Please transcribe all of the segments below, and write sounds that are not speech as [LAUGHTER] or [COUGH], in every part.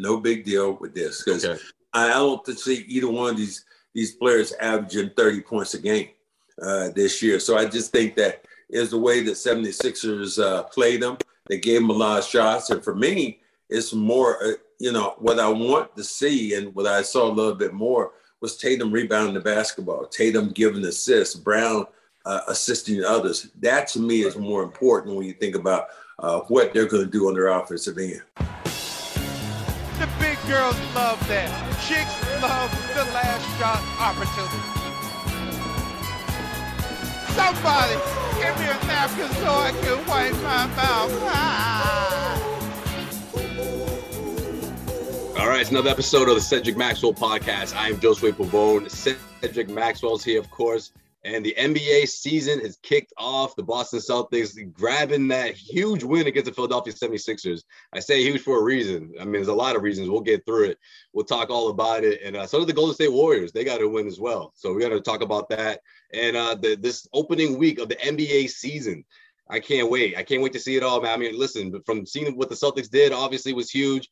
No big deal with this because okay. I don't see either one of these these players averaging 30 points a game uh, this year. So I just think that is the way that 76ers uh, played them. They gave them a lot of shots. And for me, it's more, uh, you know, what I want to see and what I saw a little bit more was Tatum rebounding the basketball, Tatum giving assists, Brown uh, assisting others. That to me is more important when you think about uh, what they're going to do on their offensive end. Girls love that. Chicks love the last shot opportunity. Somebody give me a napkin so I can wipe my mouth. Ah. All right, it's another episode of the Cedric Maxwell podcast. I am Josue Pavone. Cedric Maxwell's here, of course. And the NBA season has kicked off. The Boston Celtics grabbing that huge win against the Philadelphia 76ers. I say huge for a reason. I mean, there's a lot of reasons. We'll get through it. We'll talk all about it. And uh, do the Golden State Warriors. They got to win as well. So we got to talk about that. And uh, the, this opening week of the NBA season. I can't wait. I can't wait to see it all, man. I mean, listen, from seeing what the Celtics did, obviously was huge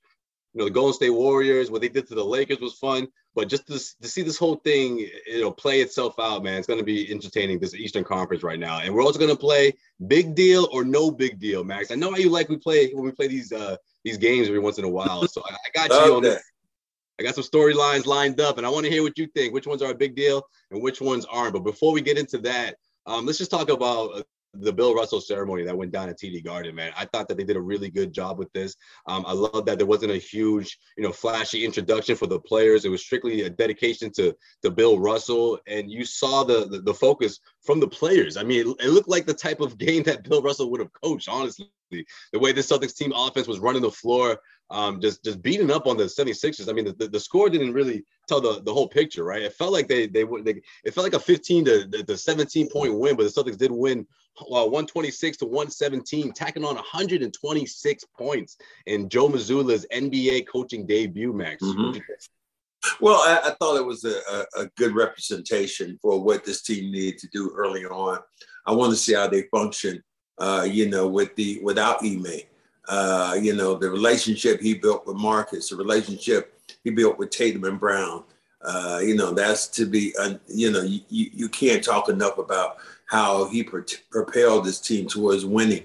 know, the Golden State Warriors, what they did to the Lakers was fun. But just to, to see this whole thing, you know, play itself out, man, it's going to be entertaining. This Eastern Conference right now, and we're also going to play big deal or no big deal, Max. I know how you like we play when we play these uh these games every once in a while. So I, I got you on that. I got some storylines lined up, and I want to hear what you think. Which ones are a big deal and which ones aren't? But before we get into that, um, let's just talk about uh, the Bill Russell ceremony that went down at TD Garden, man. I thought that they did a really good job with this. Um, I love that there wasn't a huge, you know, flashy introduction for the players. It was strictly a dedication to to Bill Russell, and you saw the the, the focus from the players. I mean, it, it looked like the type of [LAUGHS] game that Bill Russell would have coached, honestly. The way the Celtics team offense was running the floor, um, just just beating up on the 76ers. I mean, the, the, score didn't really tell the, the whole picture, right? It felt like they they would they, it felt like a 15 to the, the 17 point win, but the Celtics did win uh, 126 to 117, tacking on 126 points in Joe Mazzulla's NBA coaching debut, Max. Mm-hmm. Well, I, I, thought it was a, a, a, good representation for what this team needed to do early on. I want to see how they function, uh, you know, with the without Ime. Uh, you know, the relationship he built with Marcus, the relationship he built with Tatum and Brown. Uh, you know, that's to be, uh, you know, you, you can't talk enough about how he pro- propelled this team towards winning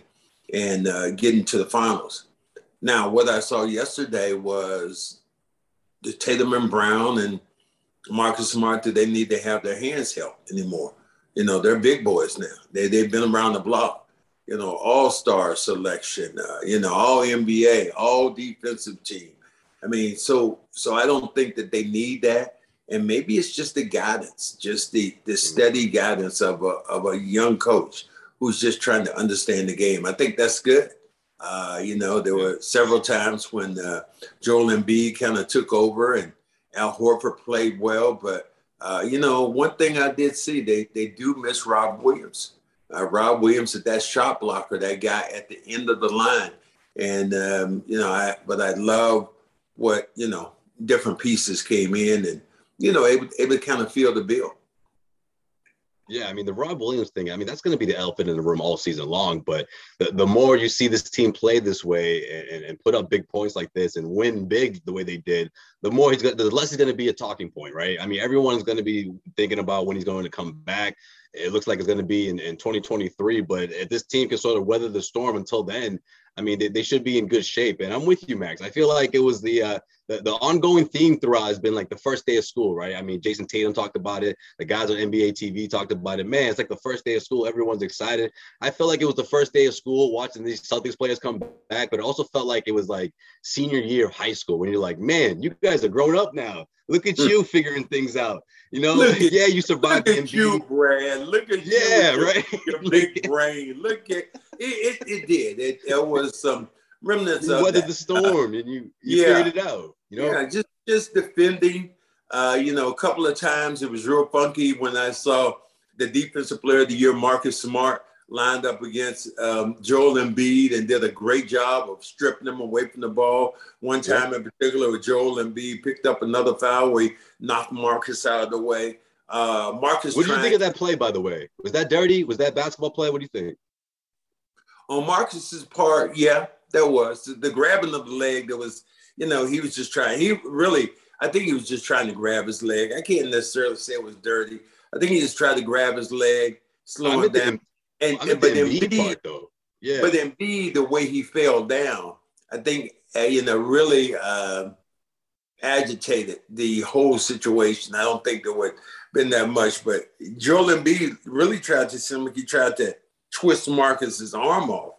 and uh, getting to the finals. Now, what I saw yesterday was the Tatum and Brown and Marcus Smart, do they need to have their hands held anymore. You know, they're big boys now. They, they've been around the block you know, all star selection, uh, you know, all NBA, all defensive team. I mean, so so I don't think that they need that. And maybe it's just the guidance, just the the steady guidance of a of a young coach who's just trying to understand the game. I think that's good. Uh, you know, there were several times when uh, Joel Embiid kind of took over and Al Horford played well, but uh, you know, one thing I did see, they they do miss Rob Williams uh, Rob Williams at that shot blocker, that guy at the end of the line. And um, you know, I but I love what you know different pieces came in and you know able, able to kind of feel the bill. Yeah, I mean the Rob Williams thing. I mean that's going to be the elephant in the room all season long. But the, the more you see this team play this way and, and put up big points like this and win big the way they did, the more he's going, the less he's going to be a talking point, right? I mean everyone's going to be thinking about when he's going to come back it looks like it's going to be in, in 2023. But if this team can sort of weather the storm until then, I mean, they, they should be in good shape. And I'm with you, Max. I feel like it was the, uh, the the ongoing theme throughout has been like the first day of school, right? I mean, Jayson Tatum talked about it. The guys on NBA TV talked about it. Man, it's like the first day of school. Everyone's excited. I felt like it was the first day of school watching these Celtics players come back, but it also felt like it was like senior year of high school when you're like, man, you guys are grown up now. Look at you [LAUGHS] figuring things out. You know, look yeah, you survived. Look at you, Brad. Look at yeah, you, right. Your [LAUGHS] big brain. Look at it. It, it did. It, there was some remnants you of weathered that. the storm, and you [LAUGHS] you yeah. figured it out. You know, yeah, just just defending. Uh, you know, a couple of times it was real funky when I saw the defensive player of the year, Marcus Smart, lined up against um, Joel Embiid and did a great job of stripping him away from the ball. One time yeah. in particular, with Joel Embiid picked up another foul where he knocked Marcus out of the way. Uh, Marcus, what do you think of that play? By the way, was that dirty? Was that basketball play? What do you think? On Marcus's part, yeah, there was the grabbing of the leg. There was you know, he was just trying. He really, I think he was just trying to grab his leg. I can't necessarily say it was dirty. I think he just tried to grab his leg, slow him down. and, and but then B, part, though. Yeah. But then B, the way he fell down, I think uh, you know really uh, agitated the whole situation. I don't think there would been that much, but Joel Embiid really tried to seem like he tried to twist Marcus's arm off.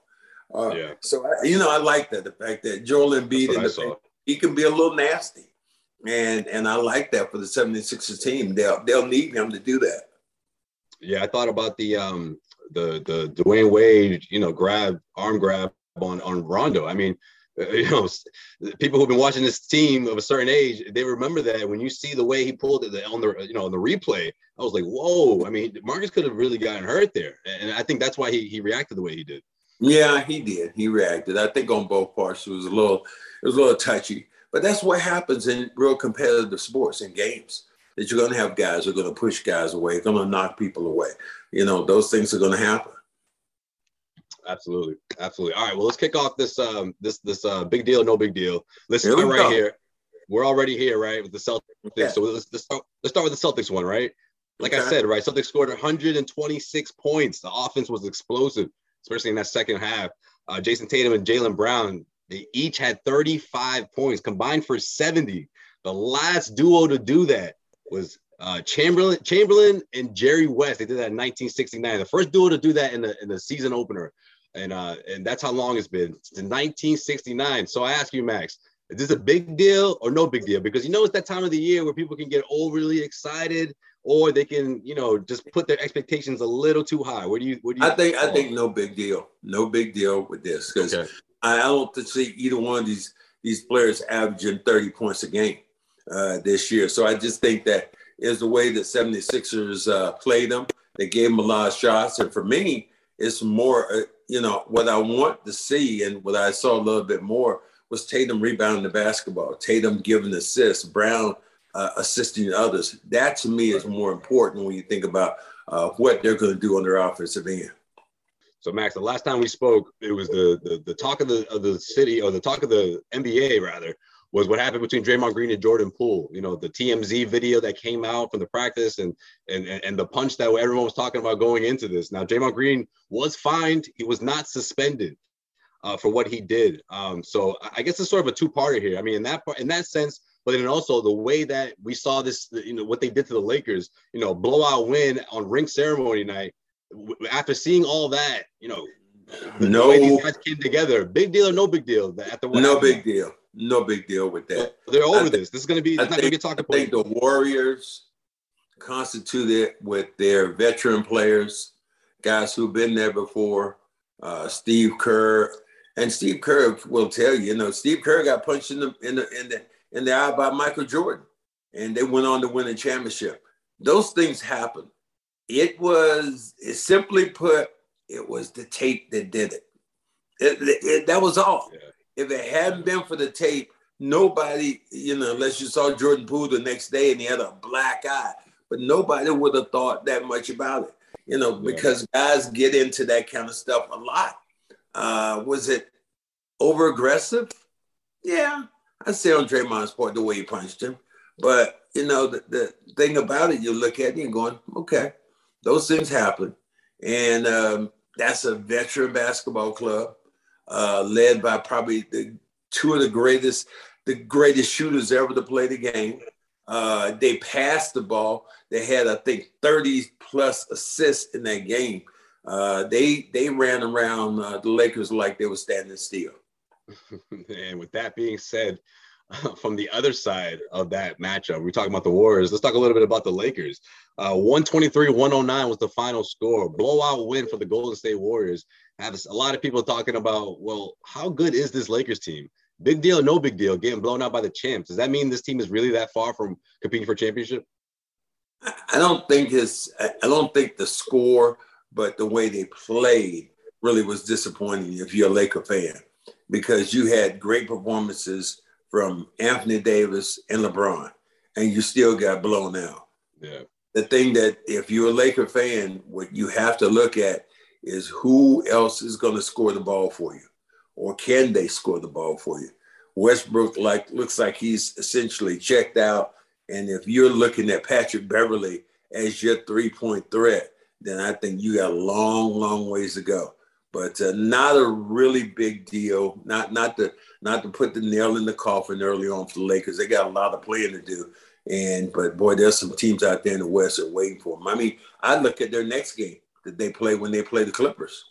Uh, yeah. So I, you know, I like that the fact that Joel Embiid and the, he can be a little nasty, and and I like that for the 76ers team. They'll they'll need him to do that. Yeah, I thought about the um the the Dwyane Wade, you know, grab arm grab on on Rondo. I mean, [LAUGHS] you know, people who've been watching this team of a certain age, they remember that when you see the way he pulled it on the, you know, on the replay, I was like, whoa. I mean, Marcus could have really gotten hurt there, and I think that's why he he reacted the way he did. Yeah, he did. He reacted. I think on both parts, it was a little, it was a little touchy. But that's what happens in real competitive sports and games. That you're going to have guys who are going to push guys away, going to knock people away. You know, those things are going to happen. Absolutely, absolutely. All right, well, let's kick off this um this this uh big deal, no big deal. Let's start right go. here. We're already here, right, with the Celtics. Okay. So let's, let's start, let's start with the Celtics one, right? Like okay. I said, right, Celtics scored 126 points. The offense was explosive, especially in that second half. Uh, Jayson Tatum and Jaylen Brown, they each had 35 points, combined for 70. The last duo to do that was uh, Chamberlain, Chamberlain and Jerry West. They did that in 1969. The first duo to do that in the in the season opener and uh, and that's how long it's been since 1969. So I ask you, Max, is this a big deal or no big deal? Because you know it's that time of the year where people can get overly excited, or they can, you know, just put their expectations a little too high. What do you? What do you? I think I think no big deal, no big deal with this because okay. I, don't see either one of these these players averaging 30 points a game uh, this year. So I just think that is the way that 76ers uh, played them. They gave them a lot of shots, and for me, it's more. Uh, you know, what I want to see and what I saw a little bit more was Tatum rebounding the basketball, Tatum giving assists, Brown uh, assisting others. That to me is more important when you think about uh, what they're going to do on their offensive end. So Max, the last time we spoke, it was the, the the talk of the of the city or the talk of the NBA rather was what happened between Draymond Green and Jordan Poole. You know, the TMZ video that came out from the practice and and and the punch that everyone was talking about going into this. Now, Draymond Green was fined. He was not suspended uh, for what he did. Um, so I guess it's sort of a two-parter here. I mean, in that part, in that sense, but then also the way that we saw this, you know, what they did to the Lakers, you know, blowout win on ring ceremony night. After seeing all that, you know, no, the these guys came together. Big deal or no big deal? At the no big deal no big deal with that. They're over this. This is going to be. It's not going to about. I think the Warriors constituted with their veteran players, guys who've been there before. Uh, Steve Kerr and Steve Kerr will tell you. You know, Steve Kerr got punched in the in the in the in the eye by Michael Jordan, and they went on to win a championship. Those things happen. It was it simply put, it was the tape that did it. it, it that was all. Yeah if it hadn't been for the tape, nobody, you know, unless you saw Jordan Poole the next day and he had a black eye, but nobody would have thought that much about it, you know, because guys get into that kind of stuff a lot. Uh, was it over aggressive? Yeah, I say on Draymond's part the way he punched him, but you know the, the thing about it, you look at it and going, okay, those things happen, and um, that's a veteran basketball club uh, led by probably the two of the greatest, the greatest shooters ever to play the game. Uh, they passed the ball. They had, I think, 30 plus assists in that game. Uh, they they ran around uh, the Lakers like they were standing still. [LAUGHS] and with that being said, [LAUGHS] from the other side of that matchup, we're talking about the Warriors. Let's talk a little bit about the Lakers. Uh, 123 109 was the final score. Blowout win for the Golden State Warriors. Have a lot of people talking about, well, how good is this Lakers team? Big deal, no big deal, getting blown out by the champs. Does that mean this team is really that far from competing for championship? I don't think it's, I don't think the score, but the way they played really was disappointing if you're a Laker fan because you had great performances from Anthony Davis and LeBron, and you still got blown out. Yeah. The thing that if you're a Laker fan, what you have to look at is who else is going to score the ball for you, or can they score the ball for you? Westbrook like looks like he's essentially checked out. And if you're looking at Patrick Beverley as your three point threat, then I think you got a long, long ways to go. But uh, not a really big deal. Not not to not to put the nail in the coffin early on for the Lakers. They got a lot of playing to do. And but boy, there's some teams out there in the West that are waiting for them. I mean, I look at their next game that they play when they play the Clippers,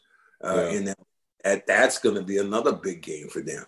uh, yeah. and that, that's going to be another big game for them.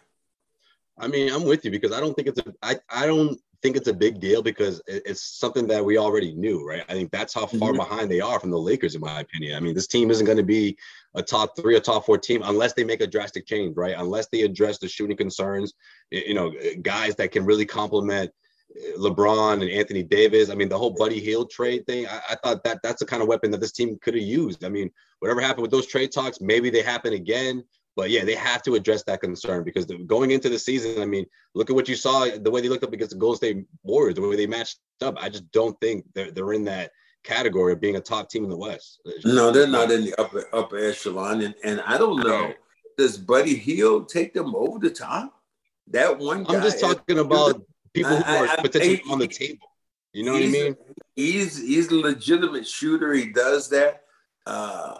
I mean, I'm with you because I don't think it's a I, I don't think it's a big deal because it's something that we already knew, right? I think that's how far mm-hmm. behind they are from the Lakers, in my opinion. I mean, this team isn't going to be a top three or top four team unless they make a drastic change, right? Unless they address the shooting concerns, you know, guys that can really complement uh, LeBron and Anthony Davis. I mean, the whole Buddy Hield trade thing, I, I thought that that's the kind of weapon that this team could have used. I mean, whatever happened with those trade talks, maybe they happen again. But yeah, they have to address that concern because going into the season, I mean, look at what you saw, the way they looked up against the Golden State Warriors, the way they matched up. I just don't think they're, they're in that category of being a top team in the West. No, they're not in the upper upper echelon, and, and I don't know. Does Buddy Hield take them over the top? That one guy. I'm just talking about people who are I, potentially I, on the table. You know what I mean? He's he's a legitimate shooter. He does that. Uh,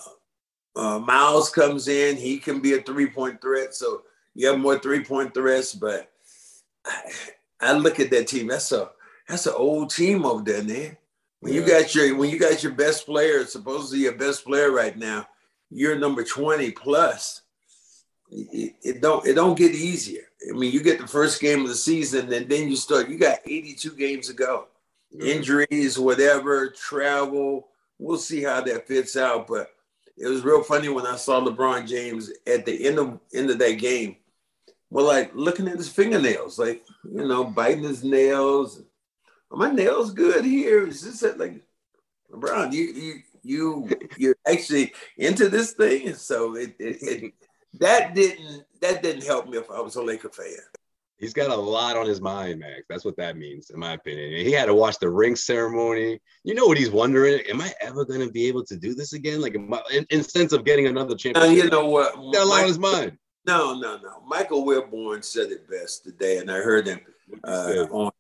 uh, Myles comes in, he can be a three point threat. So you have more three point threats, but I, I, look at that team. That's a that's an old team over there, man. When yeah. you got your when you got your best player, supposedly your best player right now, you're number twenty plus. It, it don't it don't get easier. I mean, you get the first game of the season, and then you start. You got 82 games to go. Yeah. Injuries, whatever, travel. We'll see how that fits out, but it was real funny when I saw LeBron James at the end of end of that game. Well, like looking at his fingernails, like you know, biting his nails. Are my nails good here? Is this it? like LeBron? You you you you're actually into this thing, and so it, it, it that didn't that didn't help me if I was a Laker fan he's got a lot on his mind, Max. That's what that means, in my opinion. He had to watch the ring ceremony. You know what he's wondering? Am I ever going to be able to do this again? Like, in, in sense of getting another championship. You know what? He's got a lot on his mind. No, no, no. Michael Wilbon said it best today, and I heard him uh, on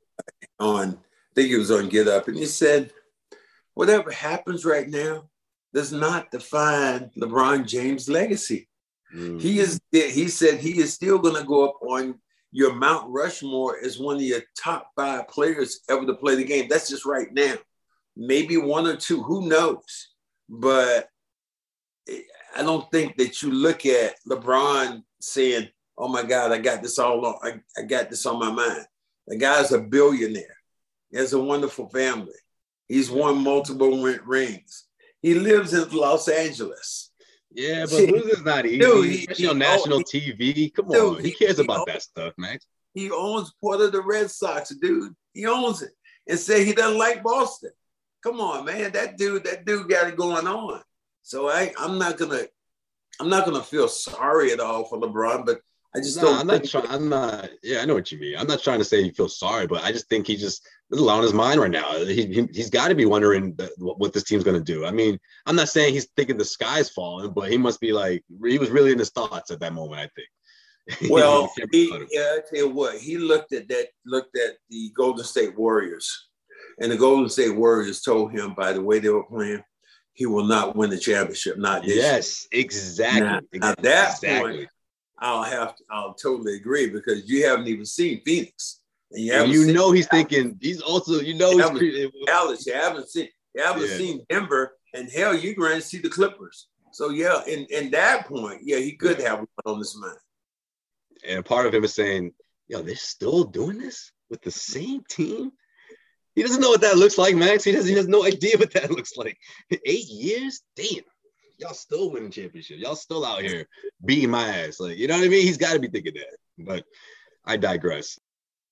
on. I think he was on Get Up, and he said, "Whatever happens right now does not define LeBron James' legacy." Mm. He is. He said he is still going to go up on your Mount Rushmore is one of your top five players ever to play the game. That's just right now. Maybe one or two, who knows? But I don't think that you look at LeBron saying, "Oh my God, I got this all on. I, I got this on my mind." The guy's a billionaire. He has a wonderful family. He's won multiple rings. He lives in Los Angeles. Yeah, but losing's not easy, dude, he, especially he, on national he, TV. Come dude, on, he cares about owns, that stuff, Max. He owns part of the Red Sox, dude. He owns it, and say he doesn't like Boston. Come on, man, that dude, that dude got it going on. So I, I'm not gonna, I'm not gonna feel sorry at all for LeBron, but I just don't. I'm not trying. I'm not. Yeah, I know what you mean. I'm not trying to say he feels sorry, but I just think he just there's a lot on his mind right now. He, he has got to be wondering what this team's going to do. I mean, I'm not saying he's thinking the sky's falling, but he must be like he was really in his thoughts at that moment. I think. [LAUGHS] Well, he, yeah, I tell you what, he looked at that, looked at the Golden State Warriors, and the Golden State Warriors told him by the way they were playing, he will not win the championship. Not this yes, year. exactly. Now, at that exactly. point, I'll have to, I'll totally agree because you haven't even seen Phoenix. And you, and you know he's Dallas. thinking he's also you know he's haven't, Dallas. You haven't seen you haven't yeah. seen Denver, and hell, going to see the Clippers. So yeah, in, in that point, yeah, he could yeah. have one on his mind. And part of him is saying, "Yo, they're still doing this with the same team." He doesn't know what that looks like, Max. He doesn't. He has no idea what that [LAUGHS] looks like. Eight years, damn y'all still winning championship. Y'all still out here beating my ass. Like, you know what I mean? He's got to be thinking that. But I digress.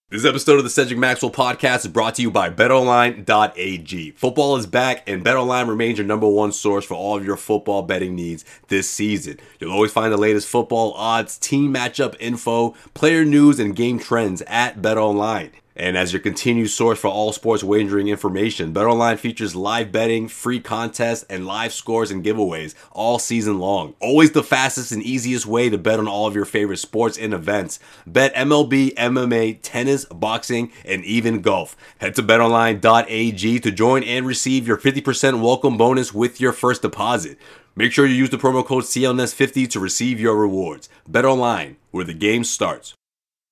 This episode of the Cedric Maxwell podcast is brought to you by betonline.ag. Football is back, and betonline remains your number one source for all of your football betting needs this season. You'll always find the latest football odds, team matchup info, player news, and game trends at betonline. And as your continued source for all sports wagering information, BetOnline features live betting, free contests, and live scores and giveaways all season long. Always the fastest and easiest way to bet on all of your favorite sports and events. Bet MLB, MMA, tennis, boxing, and even golf. Head to betonline.ag to join and receive your 50% welcome bonus with your first deposit. Make sure you use the promo code CLNS50 to receive your rewards. BetOnline, where the game starts.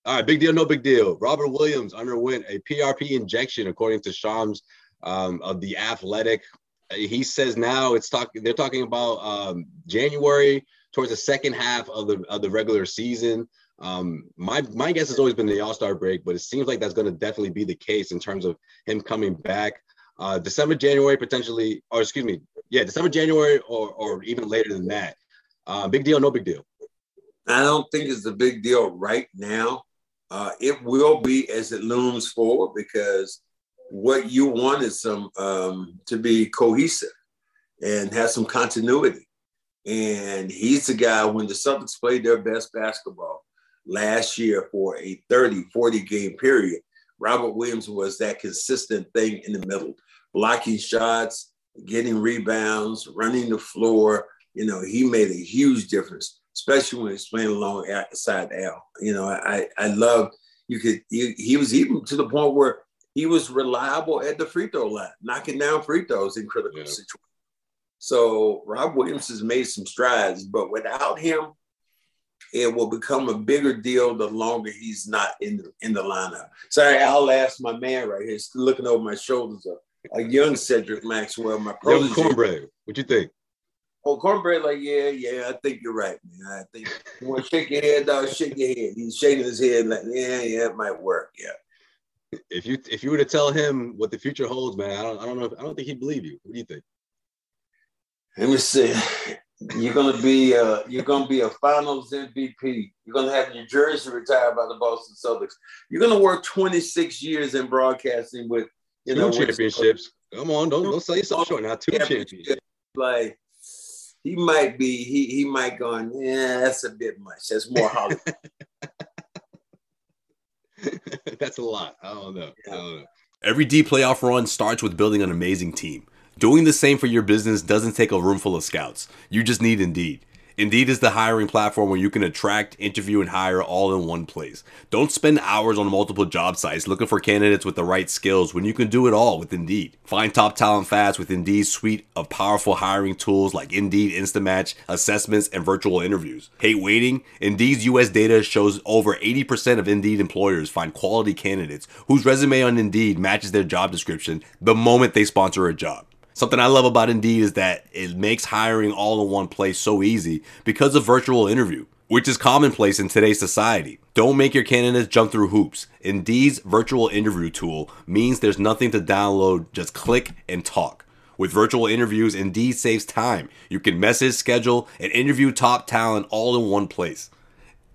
All right, big deal, no big deal. Robert Williams underwent a PRP injection, according to Shams um, of the Athletic. He says now it's talking. They're talking about um, January towards the second half of the of the regular season. Um, my my guess has always been the All Star break, but it seems like that's going to definitely be the case in terms of him coming back. Uh, December, January, potentially, or excuse me, yeah, December, January, or or even later than that. Uh, big deal, no big deal. I don't think it's a big deal right now. Uh, it will be as it looms forward because what you want is some um, to be cohesive and have some continuity. And he's the guy when the Celtics played their best basketball last year for a 30, 40 game period. Robert Williams was that consistent thing in the middle, blocking shots, getting rebounds, running the floor. You know, he made a huge difference especially when he's playing along alongside Al. You know, I I love you could he, he was even to the point where he was reliable at the free throw line, knocking down free throws in critical yeah. situations. So Rob Williams has made some strides, but without him, it will become a bigger deal the longer he's not in the in the lineup. Sorry, I'll ask my man right here, looking over my shoulders, a, a young Cedric Maxwell, my Young cornbread. What you think? Oh, cornbread, like, yeah, yeah, I think you're right, man. I think you want to shake your head, dog, shake your head. He's shaking his head, like, yeah, yeah, it might work, yeah. If you if you were to tell him what the future holds, man, I don't I don't know. If, I don't think he'd believe you. What do you think? Let me see. You're gonna be uh, you're gonna be a Finals MVP. You're gonna have your jersey retired by the Boston Celtics. You're gonna work 26 years in broadcasting with you two know championships. Come on, don't don't say yourself short now. Two championships. Like he might be he he might go on, yeah that's a bit much that's more Hollywood. [LAUGHS] that's a lot I don't, know. Yeah. I don't know every D playoff run starts with building an amazing team doing the same for your business doesn't take a room full of scouts you just need Indeed Indeed is the hiring platform where you can attract, interview, and hire all in one place. Don't spend hours on multiple job sites looking for candidates with the right skills when you can do it all with Indeed. Find top talent fast with Indeed's suite of powerful hiring tools like Indeed Instant Match, assessments, and virtual interviews. Hate waiting? Indeed's US data shows over 80% of Indeed employers find quality candidates whose resume on Indeed matches their job description the moment they sponsor a job. Something I love about Indeed is that it makes hiring all in one place so easy because of virtual interview, which is commonplace in today's society. Don't make your candidates jump through hoops. Indeed's virtual interview tool means there's nothing to download, just click and talk. With virtual interviews, Indeed saves time. You can message, schedule, and interview top talent all in one place.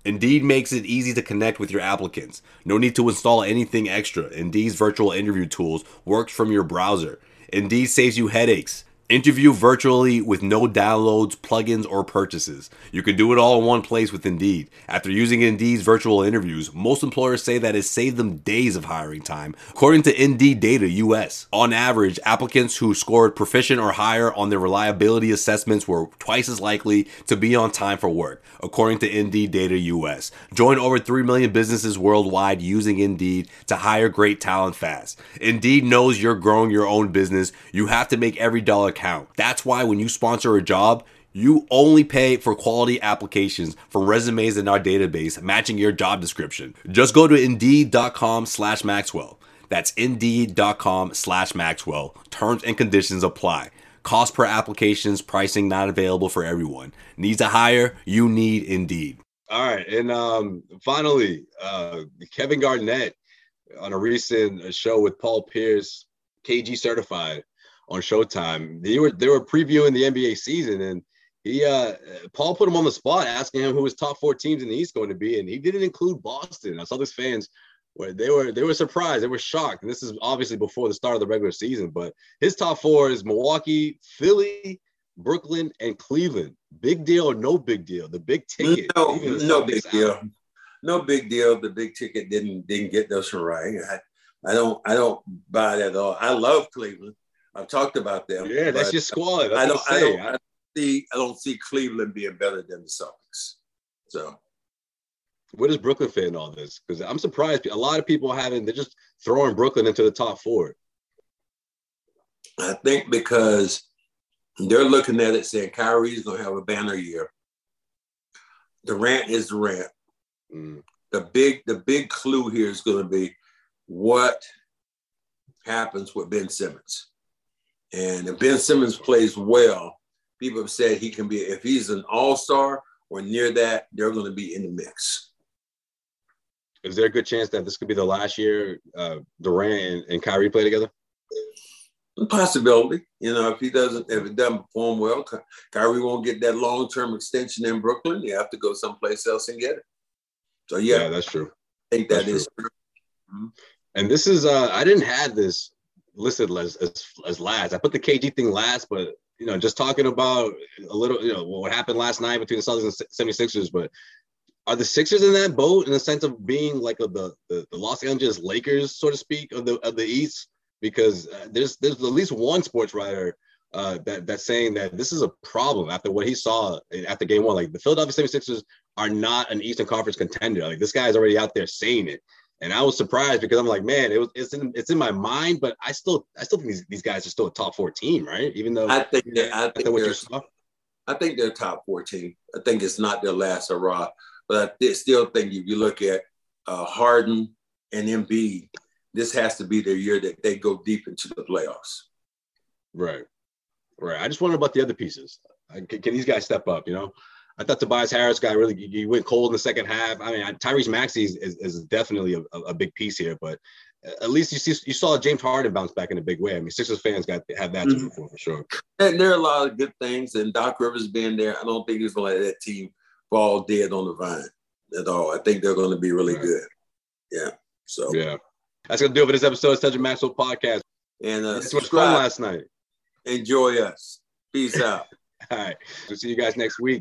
Indeed makes it easy to connect with your applicants. No need to install anything extra. Indeed's virtual interview tools works from your browser. Indeed saves you headaches. Interview virtually with no downloads, plugins, or purchases. You can do it all in one place with Indeed. After using Indeed's virtual interviews, most employers say that it saved them days of hiring time. According to Indeed Data US, on average, applicants who scored proficient or higher on their reliability assessments were twice as likely to be on time for work, according to Indeed Data US. Join over 3 million businesses worldwide using Indeed to hire great talent fast. Indeed knows you're growing your own business. You have to make every dollar account. That's why when you sponsor a job, you only pay for quality applications from resumes in our database matching your job description. Just go to indeed.com slash Maxwell. That's indeed.com slash Maxwell. Terms and conditions apply. Cost per applications, pricing not available for everyone. Needs a hire? You need Indeed. All right. And um, finally, uh, Kevin Garnett on a recent show with Paul Pierce, KG certified, on Showtime. They were they were previewing the NBA season, and he uh Paul put him on the spot, asking him who his top four teams in the East going to be, and he didn't include Boston. I saw this fans where they were they were surprised, they were shocked, and this is obviously before the start of the regular season. But his top four is Milwaukee, Philly, Brooklyn, and Cleveland. Big deal or no big deal? The big ticket. No, no big deal. No big deal. The big ticket didn't didn't get those right. I don't I don't buy that at all. I love Cleveland. I've talked about them. Yeah, that's your squad. I don't I don't, I don't see I don't see Cleveland being better than the Celtics. So where does Brooklyn fit in all this? Because I'm surprised a lot of people haven't, they're just throwing Brooklyn into the top four. I think because they're looking at it saying Kyrie's gonna have a banner year. Durant is Durant. Mm. The big the big clue here is going to be what happens with Ben Simmons. And if Ben Simmons plays well, people have said he can be if he's an all-star or near that, they're going to be in the mix. Is there a good chance that this could be the last year uh, Durant and, and Kyrie play together? Possibility. You know, if he doesn't, if it doesn't perform well, Kyrie won't get that long term extension in Brooklyn. You have to go someplace else and get it. So yeah, yeah that's true. I think that that's is true. true. And this is uh I didn't have this listed as, as as last. I put the KG thing last, but you know, just talking about a little, you know, what happened last night between the Celtics and 76ers, but are the Sixers in that boat in the sense of being like a, the, the the Los Angeles Lakers, so to speak, of the of the East? because uh, there's there's at least one sports writer uh, that that's saying that this is a problem after what he saw after game one. Like the Philadelphia 76ers are not an Eastern Conference contender. Like this guy's already out there saying it. And I was surprised because I'm like, man, it was it's in it's in my mind, but I still I still think these, these guys are still a top four team, right? Even though I think that I think what you saw. I think they're top 14. I think it's not their last hurrah, but I still think if you look at uh, Harden and Embiid, this has to be their year that they go deep into the playoffs. Right. Right. I just wonder about the other pieces. Can, can these guys step up? You know, I thought Tobias Harris guy really he went cold in the second half. I mean, Tyrese Maxey is, is, is definitely a, a, big piece here, but at least you see you saw James Harden bounce back in a big way. I mean, Sixers fans got have that mm-hmm. for for sure. And there are a lot of good things, and Doc Rivers being there, I don't think he's going to let that team fall dead on the vine at all. I think they're going to be really right. good. Yeah. So yeah. That's gonna do it for this episode of Cedric Maxwell Podcast. And uh, this was fun last night. Enjoy us. Peace out. [LAUGHS] All right. We'll see you guys next week.